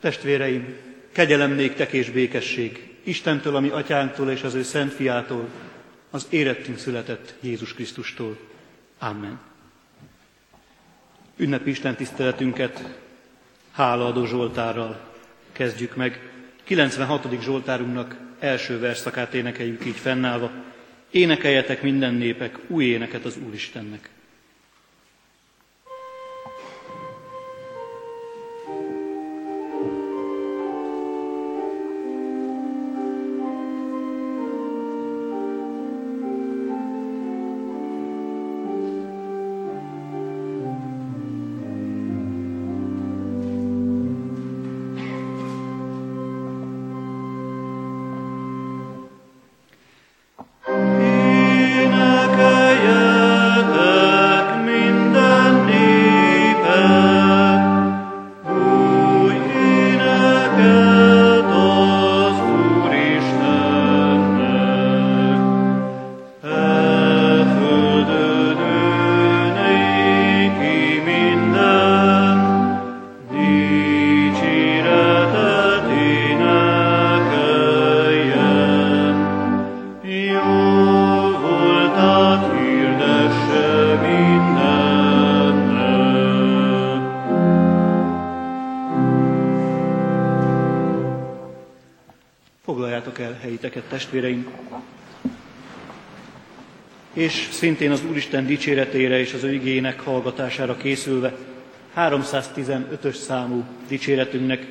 Testvéreim, kegyelem néktek és békesség Istentől, ami atyánktól és az ő szent fiától, az érettünk született Jézus Krisztustól. Amen. Ünnepi Isten tiszteletünket hálaadó Zsoltárral kezdjük meg. 96. Zsoltárunknak első verszakát énekeljük így fennállva. Énekeljetek minden népek új éneket az Úristennek. Testvéreim. És szintén az Úristen dicséretére és az ő igének hallgatására készülve 315-ös számú dicséretünknek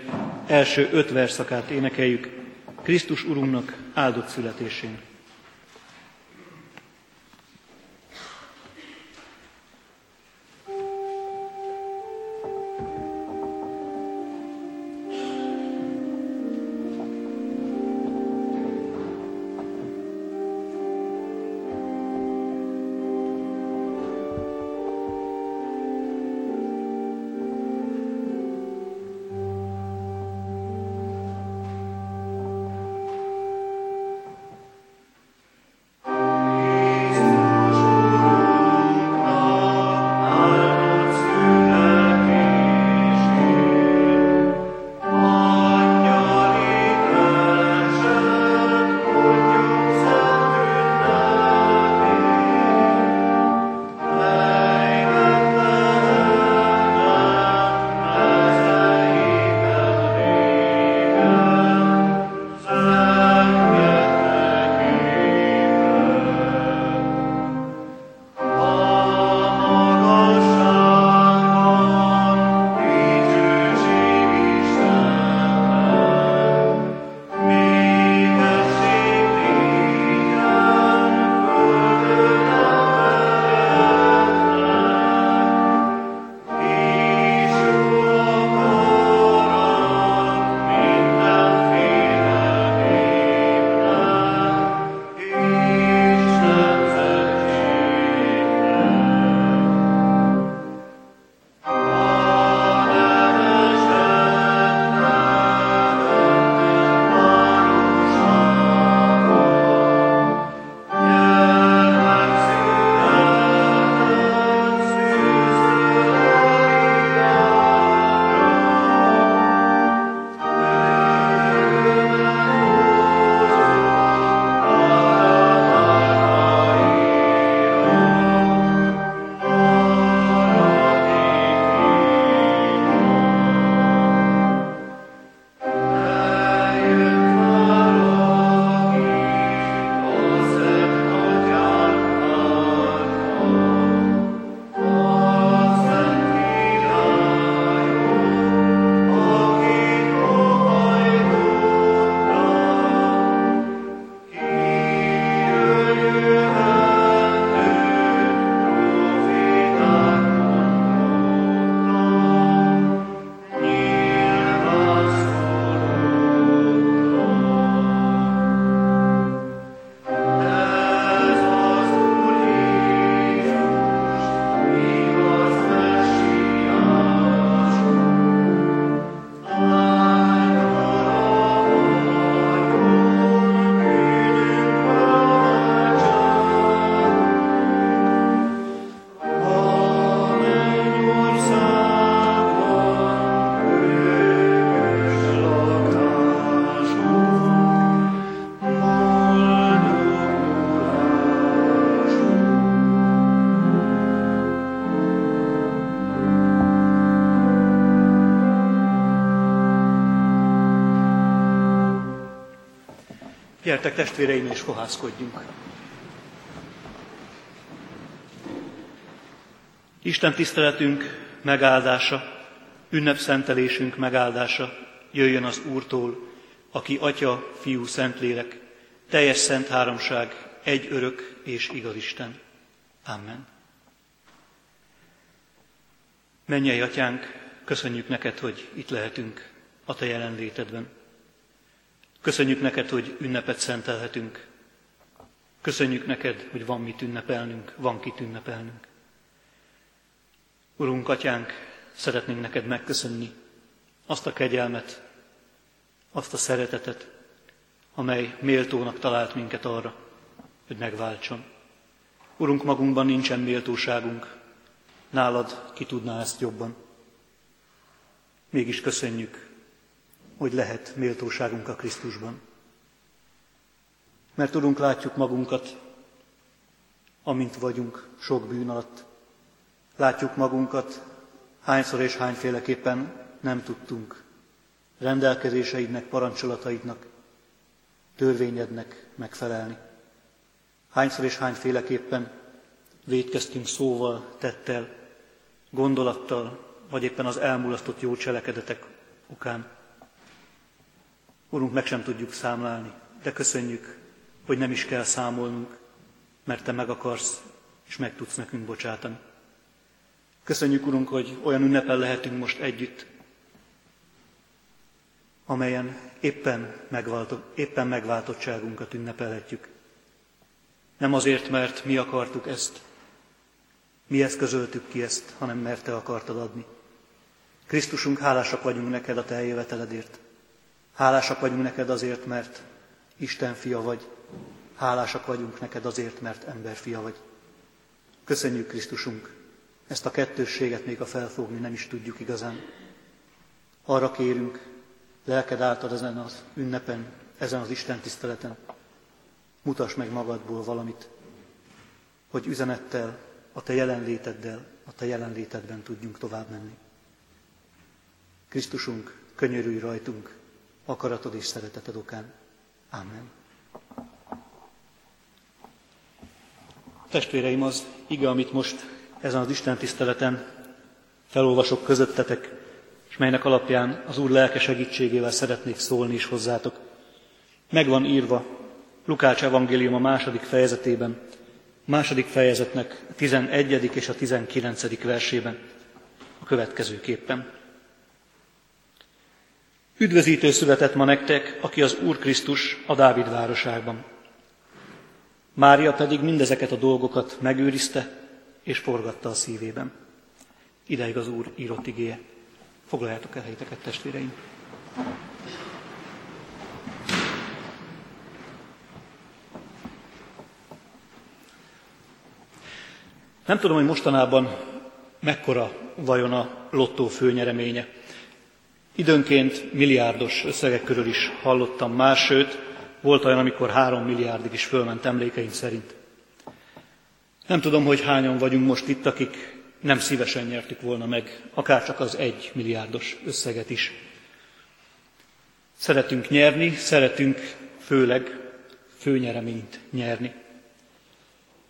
első öt verszakát énekeljük Krisztus Urunknak áldott születésén. Gyertek testvéreim és fohászkodjunk. Isten tiszteletünk megáldása, ünnepszentelésünk megáldása jöjjön az Úrtól, aki Atya, Fiú, Szentlélek, teljes szent háromság, egy örök és igaz Isten. Amen. Mennyei Atyánk, köszönjük neked, hogy itt lehetünk a Te jelenlétedben. Köszönjük neked, hogy ünnepet szentelhetünk. Köszönjük neked, hogy van mit ünnepelnünk, van kit ünnepelnünk. Urunk, Atyánk, szeretnénk neked megköszönni azt a kegyelmet, azt a szeretetet, amely méltónak talált minket arra, hogy megváltson. Urunk, magunkban nincsen méltóságunk, nálad ki tudná ezt jobban. Mégis köszönjük, hogy lehet méltóságunk a Krisztusban. Mert tudunk látjuk magunkat, amint vagyunk sok bűn alatt. Látjuk magunkat, hányszor és hányféleképpen nem tudtunk rendelkezéseidnek, parancsolataidnak, törvényednek megfelelni. Hányszor és hányféleképpen védkeztünk szóval, tettel, gondolattal, vagy éppen az elmulasztott jó cselekedetek okán. Urunk, meg sem tudjuk számlálni, de köszönjük, hogy nem is kell számolnunk, mert Te meg akarsz, és meg tudsz nekünk bocsátani. Köszönjük, Urunk, hogy olyan ünnepen lehetünk most együtt, amelyen éppen, megváltott, éppen megváltottságunkat ünnepelhetjük. Nem azért, mert mi akartuk ezt, mi eszközöltük ki ezt, hanem mert Te akartad adni. Krisztusunk, hálásak vagyunk neked a Te eljöveteledért. Hálásak vagyunk neked azért, mert Isten fia vagy. Hálásak vagyunk neked azért, mert ember fia vagy. Köszönjük, Krisztusunk, ezt a kettősséget még a felfogni nem is tudjuk igazán. Arra kérünk, lelked által ezen az ünnepen, ezen az Isten tiszteleten, mutass meg magadból valamit, hogy üzenettel, a te jelenléteddel, a te jelenlétedben tudjunk tovább menni. Krisztusunk, könyörülj rajtunk, akaratod és szereteted okán. Amen. Testvéreim, az ige, amit most ezen az Isten tiszteleten felolvasok közöttetek, és melynek alapján az Úr lelke segítségével szeretnék szólni is hozzátok. Meg van írva Lukács evangélium a második fejezetében, második fejezetnek a 11. és a 19. versében a következőképpen. Üdvözítő született ma nektek, aki az Úr Krisztus a Dávid városában. Mária pedig mindezeket a dolgokat megőrizte és forgatta a szívében. Ideig az Úr írott igéje. Foglaljátok el helyeteket, testvéreim! Nem tudom, hogy mostanában mekkora vajon a lottó főnyereménye. Időnként milliárdos összegek körül is hallottam már, sőt, volt olyan, amikor három milliárdig is fölment emlékeim szerint. Nem tudom, hogy hányan vagyunk most itt, akik nem szívesen nyertük volna meg, akár csak az egy milliárdos összeget is. Szeretünk nyerni, szeretünk főleg főnyereményt nyerni.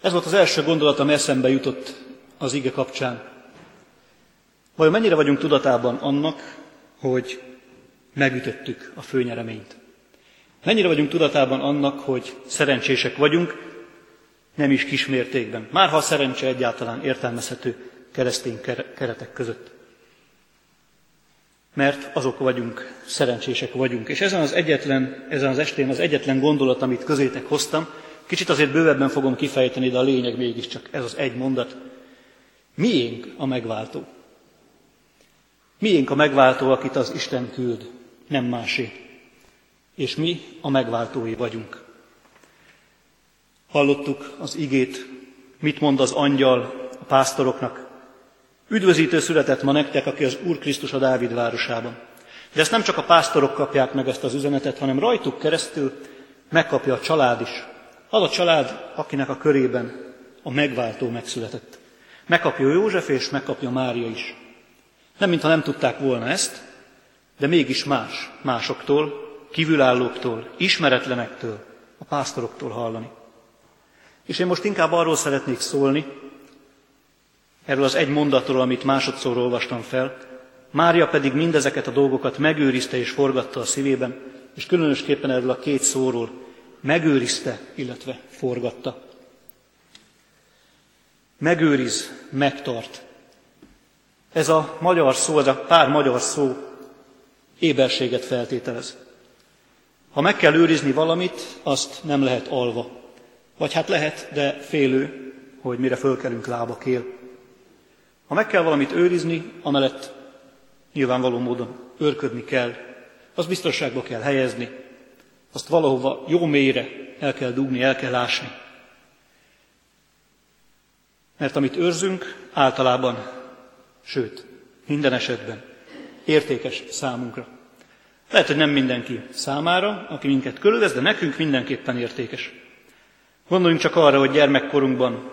Ez volt az első gondolat, ami eszembe jutott az ige kapcsán. Vajon mennyire vagyunk tudatában annak, hogy megütöttük a főnyereményt? Mennyire vagyunk tudatában annak, hogy szerencsések vagyunk, nem is kismértékben, már ha a szerencse egyáltalán értelmezhető keresztény keretek között. Mert azok vagyunk, szerencsések vagyunk. És ezen az egyetlen, ezen az estén az egyetlen gondolat, amit közétek hoztam, kicsit azért bővebben fogom kifejteni, de a lényeg mégiscsak ez az egy mondat. Miénk a megváltó? Miénk a megváltó, akit az Isten küld, nem másé. És mi a megváltói vagyunk. Hallottuk az igét, mit mond az angyal a pásztoroknak. Üdvözítő született ma nektek, aki az Úr Krisztus a Dávid városában. De ezt nem csak a pásztorok kapják meg ezt az üzenetet, hanem rajtuk keresztül megkapja a család is. Az a család, akinek a körében a megváltó megszületett. Megkapja József és megkapja Mária is. Nem mintha nem tudták volna ezt, de mégis más, másoktól, kívülállóktól, ismeretlenektől, a pásztoroktól hallani. És én most inkább arról szeretnék szólni, erről az egy mondatról, amit másodszor olvastam fel, Mária pedig mindezeket a dolgokat megőrizte és forgatta a szívében, és különösképpen erről a két szóról megőrizte, illetve forgatta. Megőriz, megtart. Ez a magyar szó, ez a pár magyar szó éberséget feltételez. Ha meg kell őrizni valamit, azt nem lehet alva. Vagy hát lehet, de félő, hogy mire fölkelünk lábakél. Ha meg kell valamit őrizni, amellett nyilvánvaló módon őrködni kell, azt biztonságba kell helyezni, azt valahova jó mélyre el kell dugni, el kell ásni. Mert amit őrzünk, általában, sőt, minden esetben értékes számunkra. Lehet, hogy nem mindenki számára, aki minket körülvesz, de nekünk mindenképpen értékes. Gondoljunk csak arra, hogy gyermekkorunkban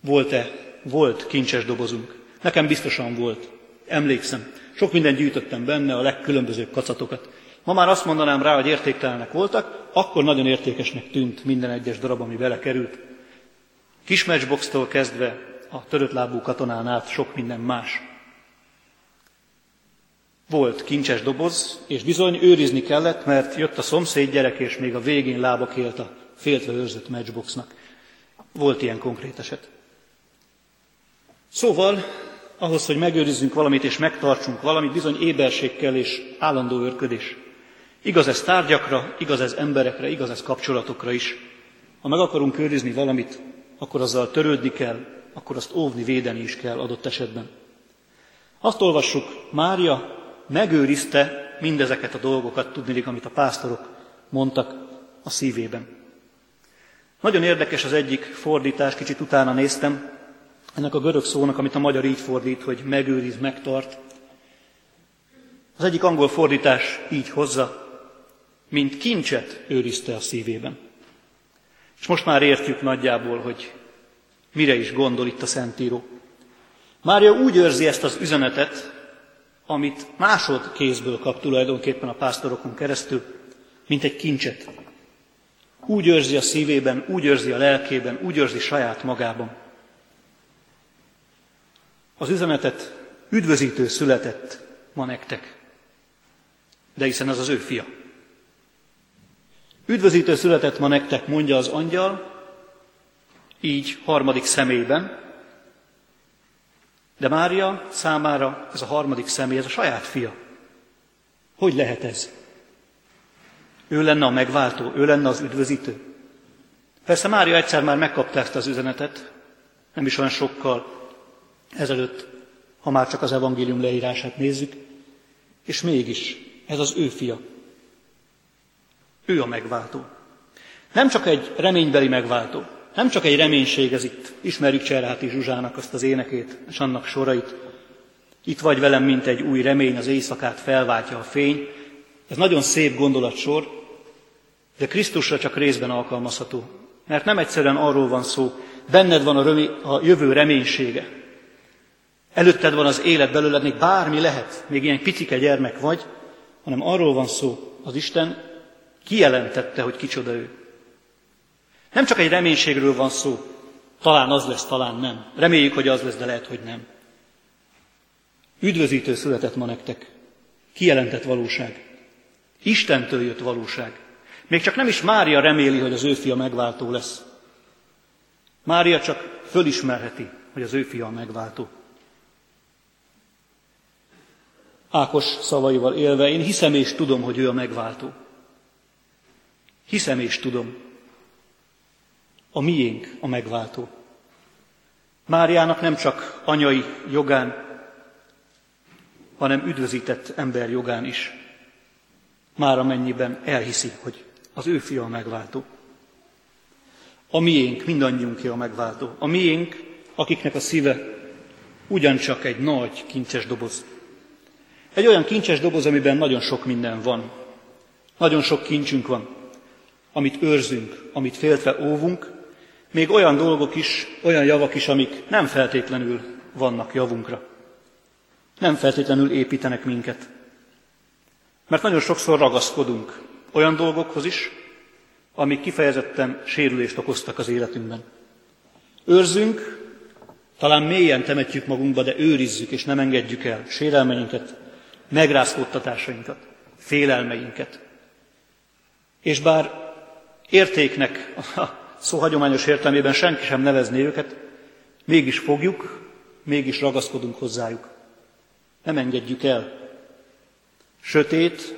volt-e, volt kincses dobozunk. Nekem biztosan volt. Emlékszem. Sok mindent gyűjtöttem benne, a legkülönbözőbb kacatokat. Ma már azt mondanám rá, hogy értéktelenek voltak, akkor nagyon értékesnek tűnt minden egyes darab, ami belekerült. Kis matchbox-tól kezdve a törött lábú katonán át sok minden más. Volt kincses doboz, és bizony őrizni kellett, mert jött a szomszéd gyerek, és még a végén lába élt a féltve őrzött matchboxnak. Volt ilyen konkrét eset. Szóval, ahhoz, hogy megőrizzünk valamit és megtartsunk valamit, bizony éberség kell és állandó őrködés. Igaz ez tárgyakra, igaz ez emberekre, igaz ez kapcsolatokra is. Ha meg akarunk őrizni valamit, akkor azzal törődni kell, akkor azt óvni, védeni is kell adott esetben. Azt olvassuk, Mária megőrizte mindezeket a dolgokat, tudnélik, amit a pásztorok mondtak a szívében. Nagyon érdekes az egyik fordítás, kicsit utána néztem, ennek a görög szónak, amit a magyar így fordít, hogy megőriz, megtart. Az egyik angol fordítás így hozza, mint kincset őrizte a szívében. És most már értjük nagyjából, hogy mire is gondol itt a Szentíró. Mária úgy őrzi ezt az üzenetet, amit másodkézből kap tulajdonképpen a pásztorokon keresztül, mint egy kincset. Úgy őrzi a szívében, úgy őrzi a lelkében, úgy őrzi saját magában. Az üzenetet üdvözítő született ma nektek, de hiszen az az ő fia. Üdvözítő született ma nektek, mondja az angyal, így harmadik személyben, de Mária számára ez a harmadik személy, ez a saját fia. Hogy lehet ez? Ő lenne a megváltó, ő lenne az üdvözítő. Persze Mária egyszer már megkapta ezt az üzenetet, nem is olyan sokkal ezelőtt, ha már csak az evangélium leírását nézzük, és mégis ez az ő fia. Ő a megváltó. Nem csak egy reménybeli megváltó, nem csak egy reménység ez itt. Ismerjük Cserháti Zsuzsának azt az énekét, és annak sorait. Itt vagy velem, mint egy új remény, az éjszakát felváltja a fény. Ez nagyon szép gondolatsor, de Krisztusra csak részben alkalmazható. Mert nem egyszerűen arról van szó, benned van a, römi, a jövő reménysége. Előtted van az élet belőled, még bármi lehet, még ilyen picike gyermek vagy, hanem arról van szó, az Isten kijelentette, hogy kicsoda ő. Nem csak egy reménységről van szó, talán az lesz, talán nem. Reméljük, hogy az lesz, de lehet, hogy nem. Üdvözítő született ma nektek. Kijelentett valóság. Istentől jött valóság. Még csak nem is Mária reméli, hogy az ő fia megváltó lesz. Mária csak fölismerheti, hogy az ő fia a megváltó. Ákos szavaival élve, én hiszem és tudom, hogy ő a megváltó. Hiszem és tudom. A miénk a megváltó. Máriának nem csak anyai jogán, hanem üdvözített ember jogán is. Már amennyiben elhiszi, hogy az ő fia a megváltó. A miénk, mindannyiunké a megváltó. A miénk, akiknek a szíve ugyancsak egy nagy kincses doboz. Egy olyan kincses doboz, amiben nagyon sok minden van. Nagyon sok kincsünk van, amit őrzünk, amit féltve óvunk, még olyan dolgok is, olyan javak is, amik nem feltétlenül vannak javunkra. Nem feltétlenül építenek minket. Mert nagyon sokszor ragaszkodunk olyan dolgokhoz is, amik kifejezetten sérülést okoztak az életünkben. Őrzünk, talán mélyen temetjük magunkba, de őrizzük és nem engedjük el sérelmeinket, megrázkódtatásainkat, félelmeinket. És bár értéknek szó hagyományos értelmében senki sem nevezné őket, mégis fogjuk, mégis ragaszkodunk hozzájuk. Nem engedjük el. Sötét,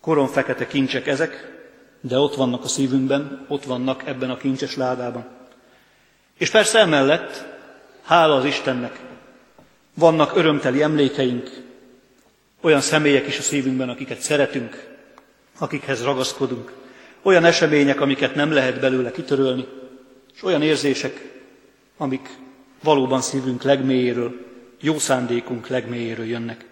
koron fekete kincsek ezek, de ott vannak a szívünkben, ott vannak ebben a kincses ládában. És persze emellett, hála az Istennek, vannak örömteli emlékeink, olyan személyek is a szívünkben, akiket szeretünk, akikhez ragaszkodunk, olyan események, amiket nem lehet belőle kitörölni, és olyan érzések, amik valóban szívünk legmélyéről, jó szándékunk legmélyéről jönnek.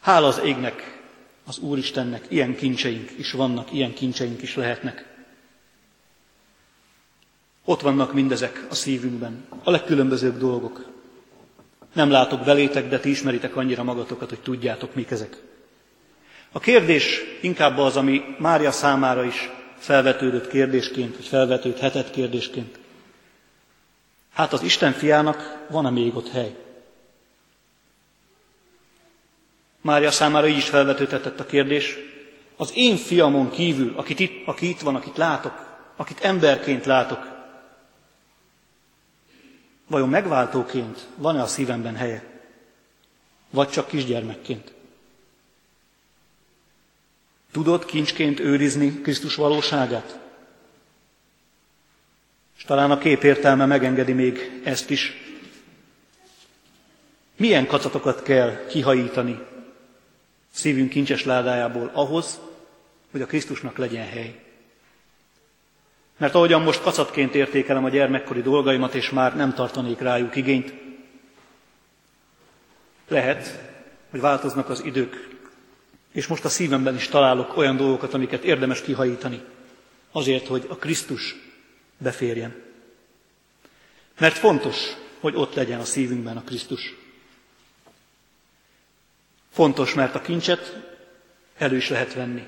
Hála az égnek, az Úristennek, ilyen kincseink is vannak, ilyen kincseink is lehetnek. Ott vannak mindezek a szívünkben, a legkülönbözőbb dolgok. Nem látok belétek, de ti ismeritek annyira magatokat, hogy tudjátok, mik ezek. A kérdés inkább az, ami Mária számára is felvetődött kérdésként, vagy felvetődhetett kérdésként. Hát az Isten fiának van-e még ott hely? Mária számára így is felvetődhetett a kérdés. Az én fiamon kívül, akit itt, aki itt van, akit látok, akit emberként látok, vajon megváltóként van-e a szívemben helye? Vagy csak kisgyermekként? Tudod kincsként őrizni Krisztus valóságát? És talán a kép értelme megengedi még ezt is. Milyen kacatokat kell kihajítani szívünk kincses ládájából ahhoz, hogy a Krisztusnak legyen hely? Mert ahogyan most kacatként értékelem a gyermekkori dolgaimat, és már nem tartanék rájuk igényt, lehet, hogy változnak az idők, és most a szívemben is találok olyan dolgokat, amiket érdemes kihajítani, azért, hogy a Krisztus beférjen. Mert fontos, hogy ott legyen a szívünkben a Krisztus. Fontos, mert a kincset elő is lehet venni.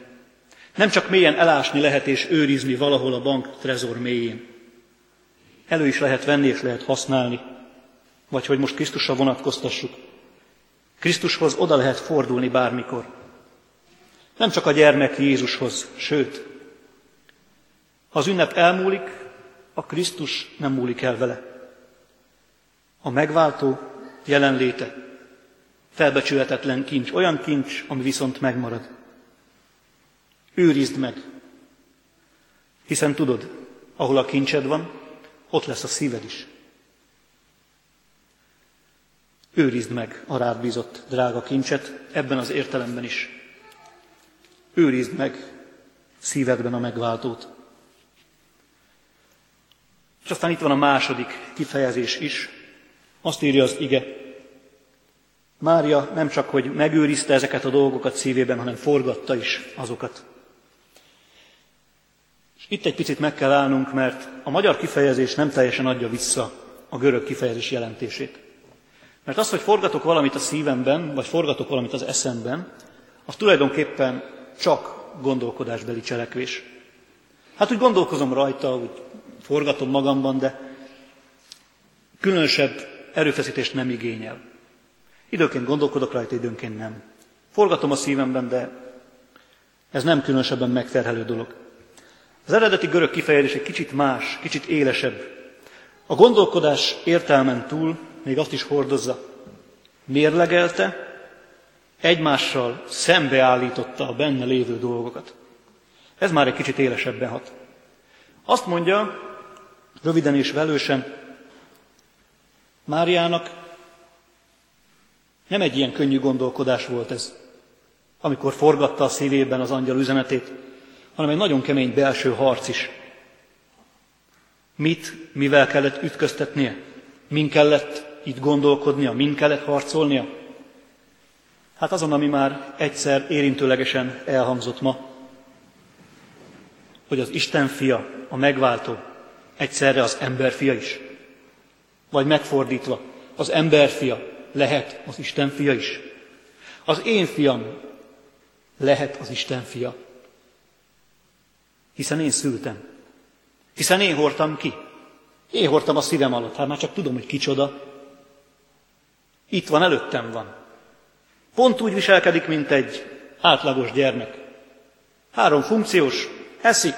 Nem csak mélyen elásni lehet és őrizni valahol a bank trezor mélyén. Elő is lehet venni és lehet használni. Vagy hogy most Krisztusra vonatkoztassuk. Krisztushoz oda lehet fordulni bármikor. Nem csak a gyermek Jézushoz, sőt, ha az ünnep elmúlik, a Krisztus nem múlik el vele. A megváltó jelenléte felbecsülhetetlen kincs, olyan kincs, ami viszont megmarad. Őrizd meg, hiszen tudod, ahol a kincsed van, ott lesz a szíved is. Őrizd meg a rád bízott drága kincset, ebben az értelemben is. Őrizd meg szívedben a megváltót. És aztán itt van a második kifejezés is. Azt írja az ige. Mária nem csak, hogy megőrizte ezeket a dolgokat szívében, hanem forgatta is azokat. És itt egy picit meg kell állnunk, mert a magyar kifejezés nem teljesen adja vissza a görög kifejezés jelentését. Mert az, hogy forgatok valamit a szívemben, vagy forgatok valamit az eszemben, az tulajdonképpen csak gondolkodásbeli cselekvés. Hát úgy gondolkozom rajta, úgy forgatom magamban, de különösebb erőfeszítést nem igényel. Időnként gondolkodok rajta, időnként nem. Forgatom a szívemben, de ez nem különösebben megterhelő dolog. Az eredeti görög kifejezés egy kicsit más, kicsit élesebb. A gondolkodás értelmen túl még azt is hordozza. Mérlegelte, egymással szembeállította a benne lévő dolgokat. Ez már egy kicsit élesebben hat. Azt mondja, röviden és velősen, Máriának nem egy ilyen könnyű gondolkodás volt ez, amikor forgatta a szívében az angyal üzenetét, hanem egy nagyon kemény belső harc is. Mit, mivel kellett ütköztetnie? Min kellett itt gondolkodnia? Min kellett harcolnia? Hát azon, ami már egyszer érintőlegesen elhangzott ma, hogy az Isten fia, a megváltó, egyszerre az ember fia is. Vagy megfordítva, az ember fia lehet az Isten fia is. Az én fiam lehet az Isten fia. Hiszen én szültem. Hiszen én hordtam ki. Én hordtam a szívem alatt. Hát már csak tudom, hogy kicsoda. Itt van, előttem van. Pont úgy viselkedik, mint egy átlagos gyermek. Három funkciós, eszik,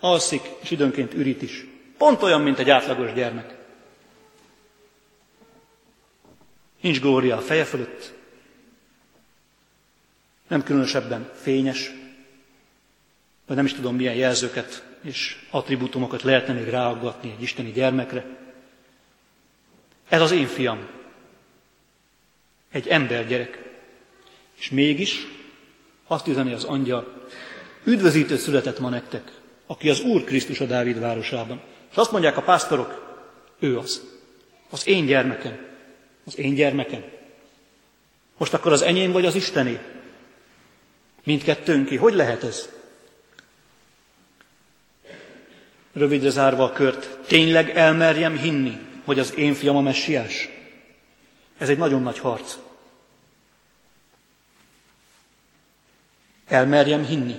alszik, és időnként ürít is. Pont olyan, mint egy átlagos gyermek. Nincs glória a feje fölött, nem különösebben fényes, vagy nem is tudom milyen jelzőket és attribútumokat lehetne még ráaggatni egy isteni gyermekre. Ez az én fiam, egy embergyerek. És mégis azt üzeni az angyal, üdvözítő született ma nektek, aki az Úr Krisztus a Dávid városában. És azt mondják a pásztorok, ő az. Az én gyermekem. Az én gyermekem. Most akkor az enyém vagy az Istené? Mindkettőnké. Hogy lehet ez? Rövidre zárva a kört, tényleg elmerjem hinni, hogy az én fiam a messiás? Ez egy nagyon nagy harc. Elmerjem hinni.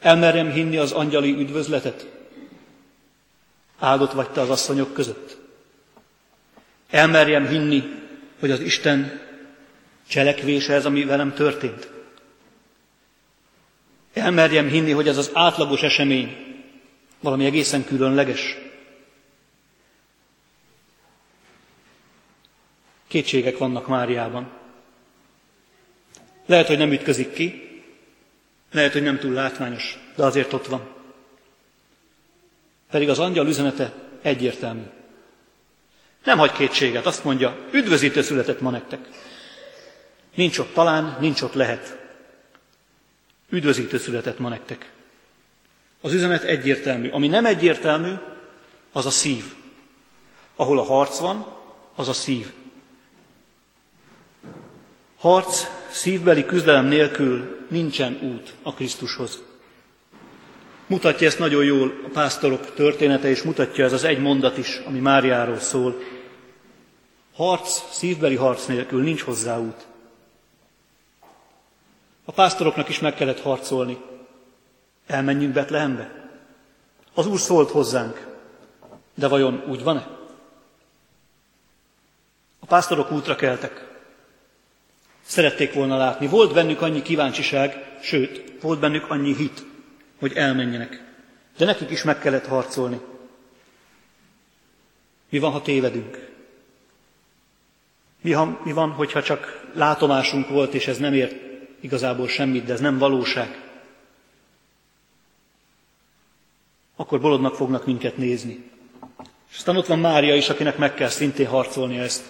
Elmerjem hinni az angyali üdvözletet. Áldott vagy te az asszonyok között. Elmerjem hinni, hogy az Isten cselekvése ez, ami velem történt. Elmerjem hinni, hogy ez az átlagos esemény valami egészen különleges. Kétségek vannak Máriában. Lehet, hogy nem ütközik ki, lehet, hogy nem túl látványos, de azért ott van. Pedig az angyal üzenete egyértelmű. Nem hagy kétséget, azt mondja, üdvözítő született ma nektek. Nincs ott talán, nincs ott lehet. Üdvözítő született ma nektek. Az üzenet egyértelmű. Ami nem egyértelmű, az a szív. Ahol a harc van, az a szív. Harc, szívbeli küzdelem nélkül nincsen út a Krisztushoz. Mutatja ezt nagyon jól a pásztorok története, és mutatja ez az egy mondat is, ami Máriáról szól. Harc, szívbeli harc nélkül nincs hozzá út. A pásztoroknak is meg kellett harcolni. Elmenjünk Betlehembe? Az Úr szólt hozzánk, de vajon úgy van-e? A pásztorok útra keltek. Szerették volna látni. Volt bennük annyi kíváncsiság, sőt, volt bennük annyi hit, hogy elmenjenek. De nekik is meg kellett harcolni. Mi van, ha tévedünk? Mi, ha, mi van, hogyha csak látomásunk volt, és ez nem ért igazából semmit, de ez nem valóság? Akkor bolondnak fognak minket nézni. És aztán ott van Mária is, akinek meg kell szintén harcolnia ezt.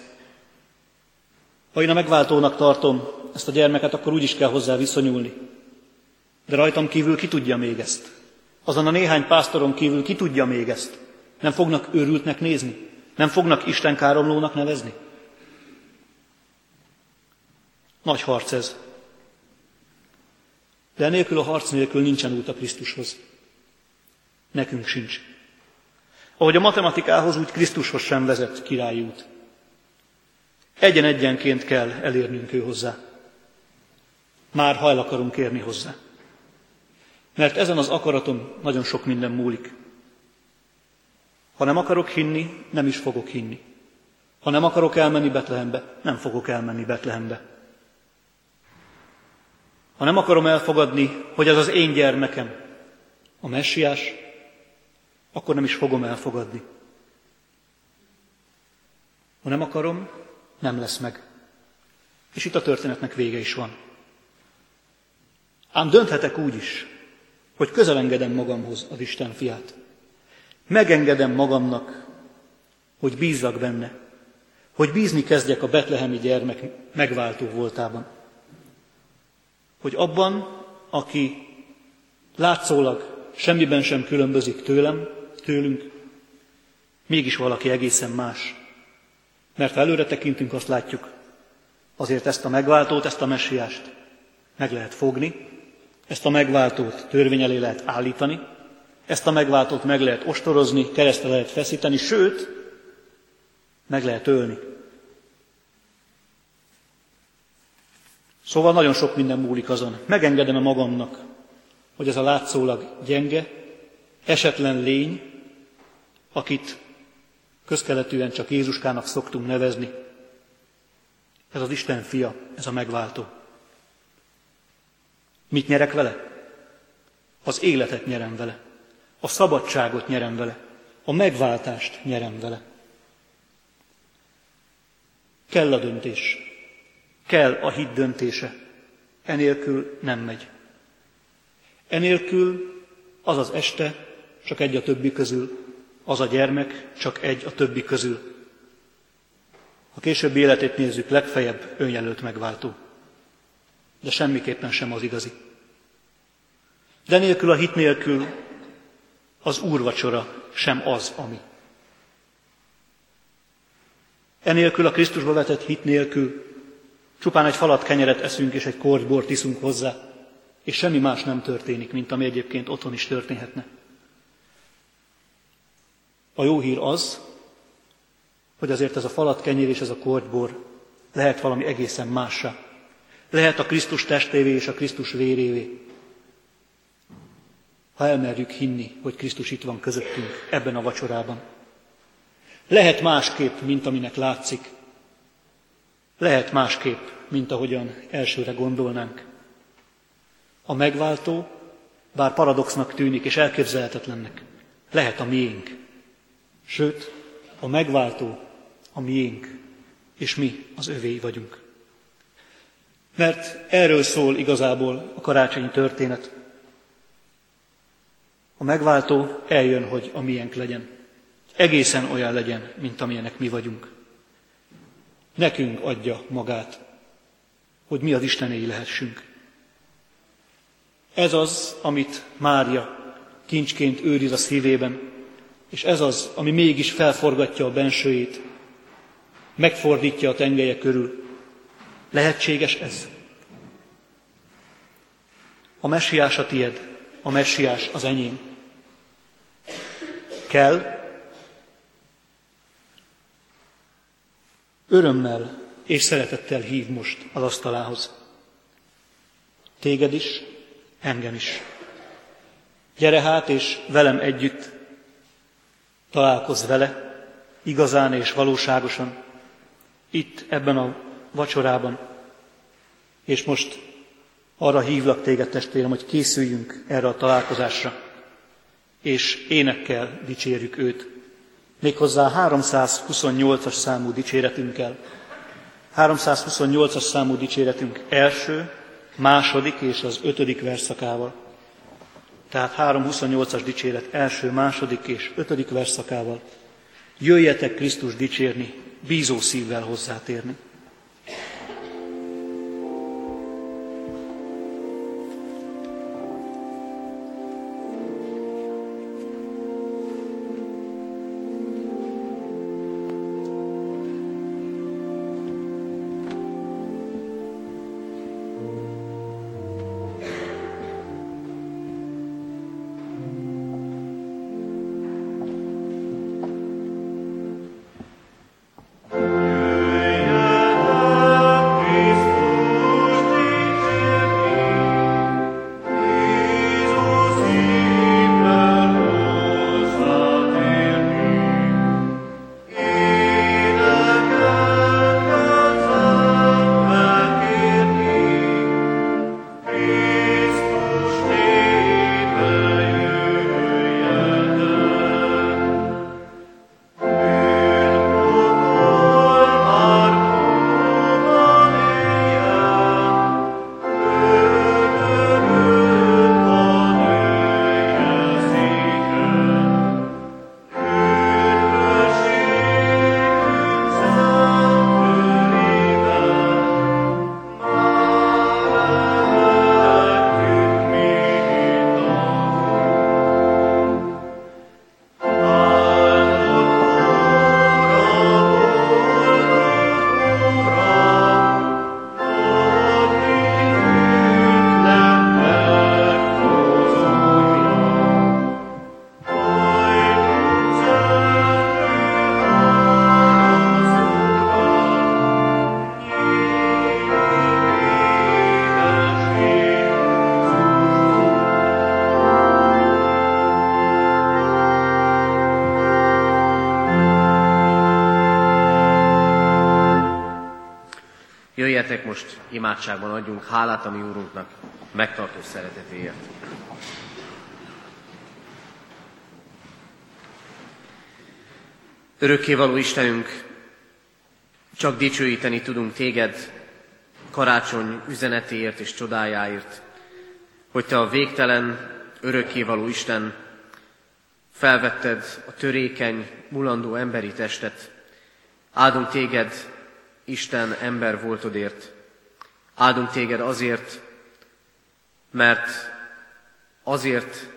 Ha én a megváltónak tartom ezt a gyermeket, akkor úgy is kell hozzá viszonyulni. De rajtam kívül ki tudja még ezt? Azon a néhány pásztoron kívül ki tudja még ezt? Nem fognak őrültnek nézni? Nem fognak Isten káromlónak nevezni? Nagy harc ez. De nélkül a harc nélkül nincsen út a Krisztushoz. Nekünk sincs. Ahogy a matematikához, úgy Krisztushoz sem vezet királyi út. Egyen-egyenként kell elérnünk ő hozzá. Már hajl akarunk kérni hozzá. Mert ezen az akaraton nagyon sok minden múlik. Ha nem akarok hinni, nem is fogok hinni. Ha nem akarok elmenni Betlehembe, nem fogok elmenni Betlehembe. Ha nem akarom elfogadni, hogy ez az én gyermekem, a messiás, akkor nem is fogom elfogadni. Ha nem akarom, nem lesz meg. És itt a történetnek vége is van. Ám dönthetek úgy is, hogy közelengedem magamhoz az Isten fiát. Megengedem magamnak, hogy bízzak benne, hogy bízni kezdjek a betlehemi gyermek megváltó voltában. Hogy abban, aki látszólag semmiben sem különbözik tőlem, tőlünk, mégis valaki egészen más. Mert ha előre tekintünk, azt látjuk, azért ezt a megváltót, ezt a messiást meg lehet fogni, ezt a megváltót törvény elé lehet állítani, ezt a megváltót meg lehet ostorozni, keresztre lehet feszíteni, sőt, meg lehet ölni. Szóval nagyon sok minden múlik azon. Megengedem a magamnak, hogy ez a látszólag gyenge, esetlen lény, akit közkeletűen csak Jézuskának szoktunk nevezni, ez az Isten fia, ez a megváltó. Mit nyerek vele? Az életet nyerem vele, a szabadságot nyerem vele, a megváltást nyerem vele. Kell a döntés, kell a hit döntése, enélkül nem megy. Enélkül az az este csak egy a többi közül, az a gyermek csak egy a többi közül. A későbbi életét nézzük, legfeljebb önjelölt megváltó. De semmiképpen sem az igazi. De nélkül a hit nélkül az úrvacsora sem az, ami. Enélkül a Krisztusba vetett hit nélkül csupán egy falat kenyeret eszünk és egy kort bort iszunk hozzá, és semmi más nem történik, mint ami egyébként otthon is történhetne. A jó hír az, hogy azért ez a falat kenyér és ez a kortbor lehet valami egészen mássá. Lehet a Krisztus testévé és a Krisztus vérévé. Ha elmerjük hinni, hogy Krisztus itt van közöttünk ebben a vacsorában. Lehet másképp, mint aminek látszik. Lehet másképp, mint ahogyan elsőre gondolnánk. A megváltó, bár paradoxnak tűnik és elképzelhetetlennek, lehet a miénk. Sőt, a megváltó a miénk, és mi az övéi vagyunk. Mert erről szól igazából a karácsonyi történet. A megváltó eljön, hogy a miénk legyen. Egészen olyan legyen, mint amilyenek mi vagyunk. Nekünk adja magát, hogy mi az Istenéi lehessünk. Ez az, amit Mária kincsként őriz a szívében, és ez az, ami mégis felforgatja a bensőjét, megfordítja a tengelye körül. Lehetséges ez? A messiás a tied, a messiás az enyém. Kell, örömmel és szeretettel hív most az asztalához. Téged is, engem is. Gyere hát, és velem együtt találkozz vele, igazán és valóságosan, itt, ebben a vacsorában. És most arra hívlak téged, testvérem, hogy készüljünk erre a találkozásra, és énekkel dicsérjük őt. Méghozzá 328-as számú dicséretünkkel. 328-as számú dicséretünk első, második és az ötödik verszakával. Tehát 328-as dicséret első, második és ötödik verszakával. Jöjjetek Krisztus dicsérni, bízó szívvel hozzátérni. Jöjjetek most imádságban adjunk hálát a mi Úrunknak megtartó szeretetéért. Örökkévaló Istenünk, csak dicsőíteni tudunk téged karácsony üzenetéért és csodájáért, hogy te a végtelen, örökkévaló Isten felvetted a törékeny, mulandó emberi testet. Áldunk téged, Isten ember voltodért. Áldunk téged azért, mert azért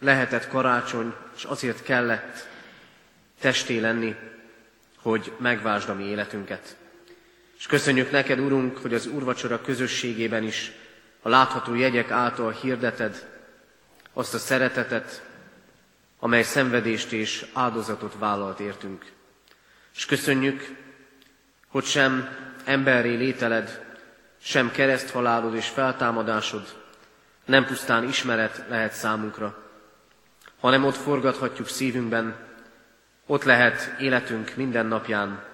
lehetett karácsony, és azért kellett testé lenni, hogy megvásd a mi életünket. És köszönjük neked, Urunk, hogy az úrvacsora közösségében is a látható jegyek által hirdeted azt a szeretetet, amely szenvedést és áldozatot vállalt értünk. És köszönjük, hogy sem emberré lételed, sem kereszthalálod és feltámadásod nem pusztán ismeret lehet számunkra, hanem ott forgathatjuk szívünkben, ott lehet életünk minden napján,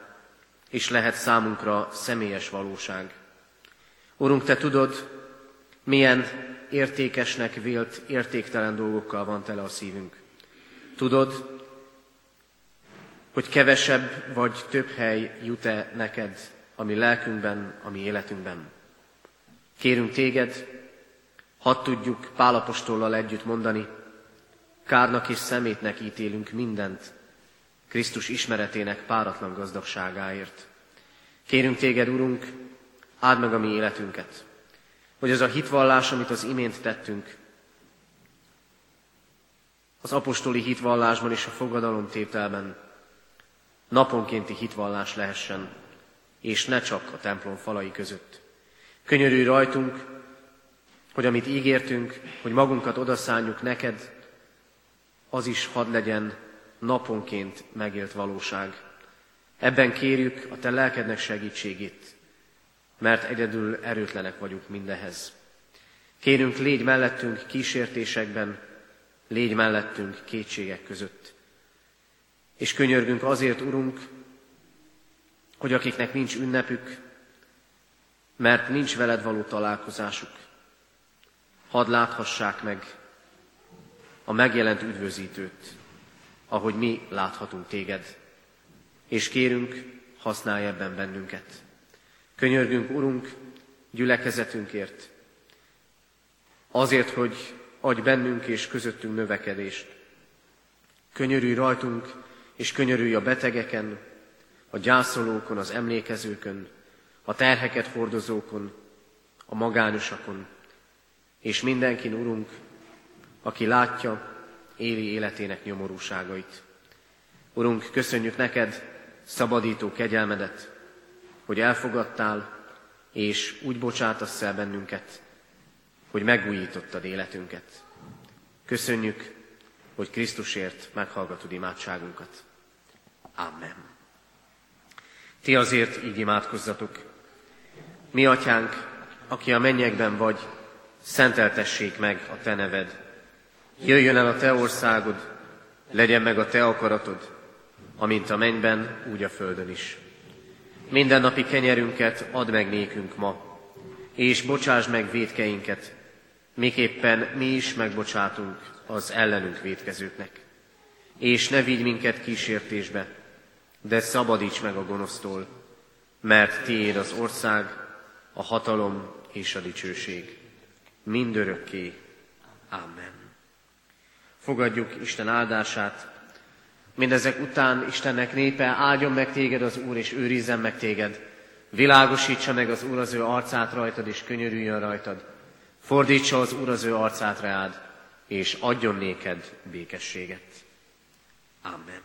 és lehet számunkra személyes valóság. Urunk, Te tudod, milyen értékesnek vélt, értéktelen dolgokkal van tele a szívünk. Tudod, hogy kevesebb vagy több hely jut-e neked a mi lelkünkben, a mi életünkben. Kérünk téged, hadd tudjuk Pálapostollal együtt mondani, kárnak és szemétnek ítélünk mindent, Krisztus ismeretének páratlan gazdagságáért. Kérünk téged, Urunk, áld meg a mi életünket, hogy az a hitvallás, amit az imént tettünk, az apostoli hitvallásban és a fogadalomtételben naponkénti hitvallás lehessen, és ne csak a templom falai között. Könyörülj rajtunk, hogy amit ígértünk, hogy magunkat odaszálljuk neked, az is hadd legyen naponként megélt valóság. Ebben kérjük a te lelkednek segítségét, mert egyedül erőtlenek vagyunk mindehez. Kérünk, légy mellettünk kísértésekben, légy mellettünk kétségek között. És könyörgünk azért, Urunk, hogy akiknek nincs ünnepük, mert nincs veled való találkozásuk, hadd láthassák meg a megjelent üdvözítőt, ahogy mi láthatunk téged, és kérünk, használj ebben bennünket. Könyörgünk, Urunk, gyülekezetünkért, azért, hogy adj bennünk és közöttünk növekedést. Könyörülj rajtunk, és könyörülj a betegeken, a gyászolókon, az emlékezőkön, a terheket hordozókon, a magányosakon, és mindenkin, Urunk, aki látja, éli életének nyomorúságait. Urunk, köszönjük neked szabadító kegyelmedet, hogy elfogadtál, és úgy bocsátasz el bennünket, hogy megújítottad életünket. Köszönjük, hogy Krisztusért meghallgatod imádságunkat. Amen. Ti azért így imádkozzatok. Mi, atyánk, aki a mennyekben vagy, szenteltessék meg a te neved. Jöjjön el a te országod, legyen meg a te akaratod, amint a mennyben, úgy a földön is. Minden napi kenyerünket add meg nékünk ma, és bocsáss meg védkeinket, miképpen mi is megbocsátunk az ellenünk védkezőknek. És ne vigy minket kísértésbe, de szabadíts meg a gonosztól, mert tiéd az ország, a hatalom és a dicsőség. Mindörökké. Amen. Fogadjuk Isten áldását. Mindezek után Istennek népe, áldjon meg téged az Úr, és őrizzen meg téged. Világosítsa meg az Úr az ő arcát rajtad, és könyörüljön rajtad. Fordítsa az Úr az ő arcát rád, és adjon néked békességet. Amen.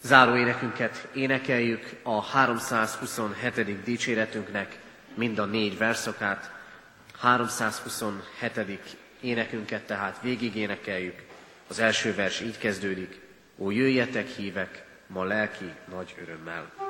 Záró énekünket énekeljük a 327. dicséretünknek mind a négy verszakát. 327. énekünket tehát végig énekeljük. Az első vers így kezdődik. Ó, jöjjetek hívek, ma lelki nagy örömmel.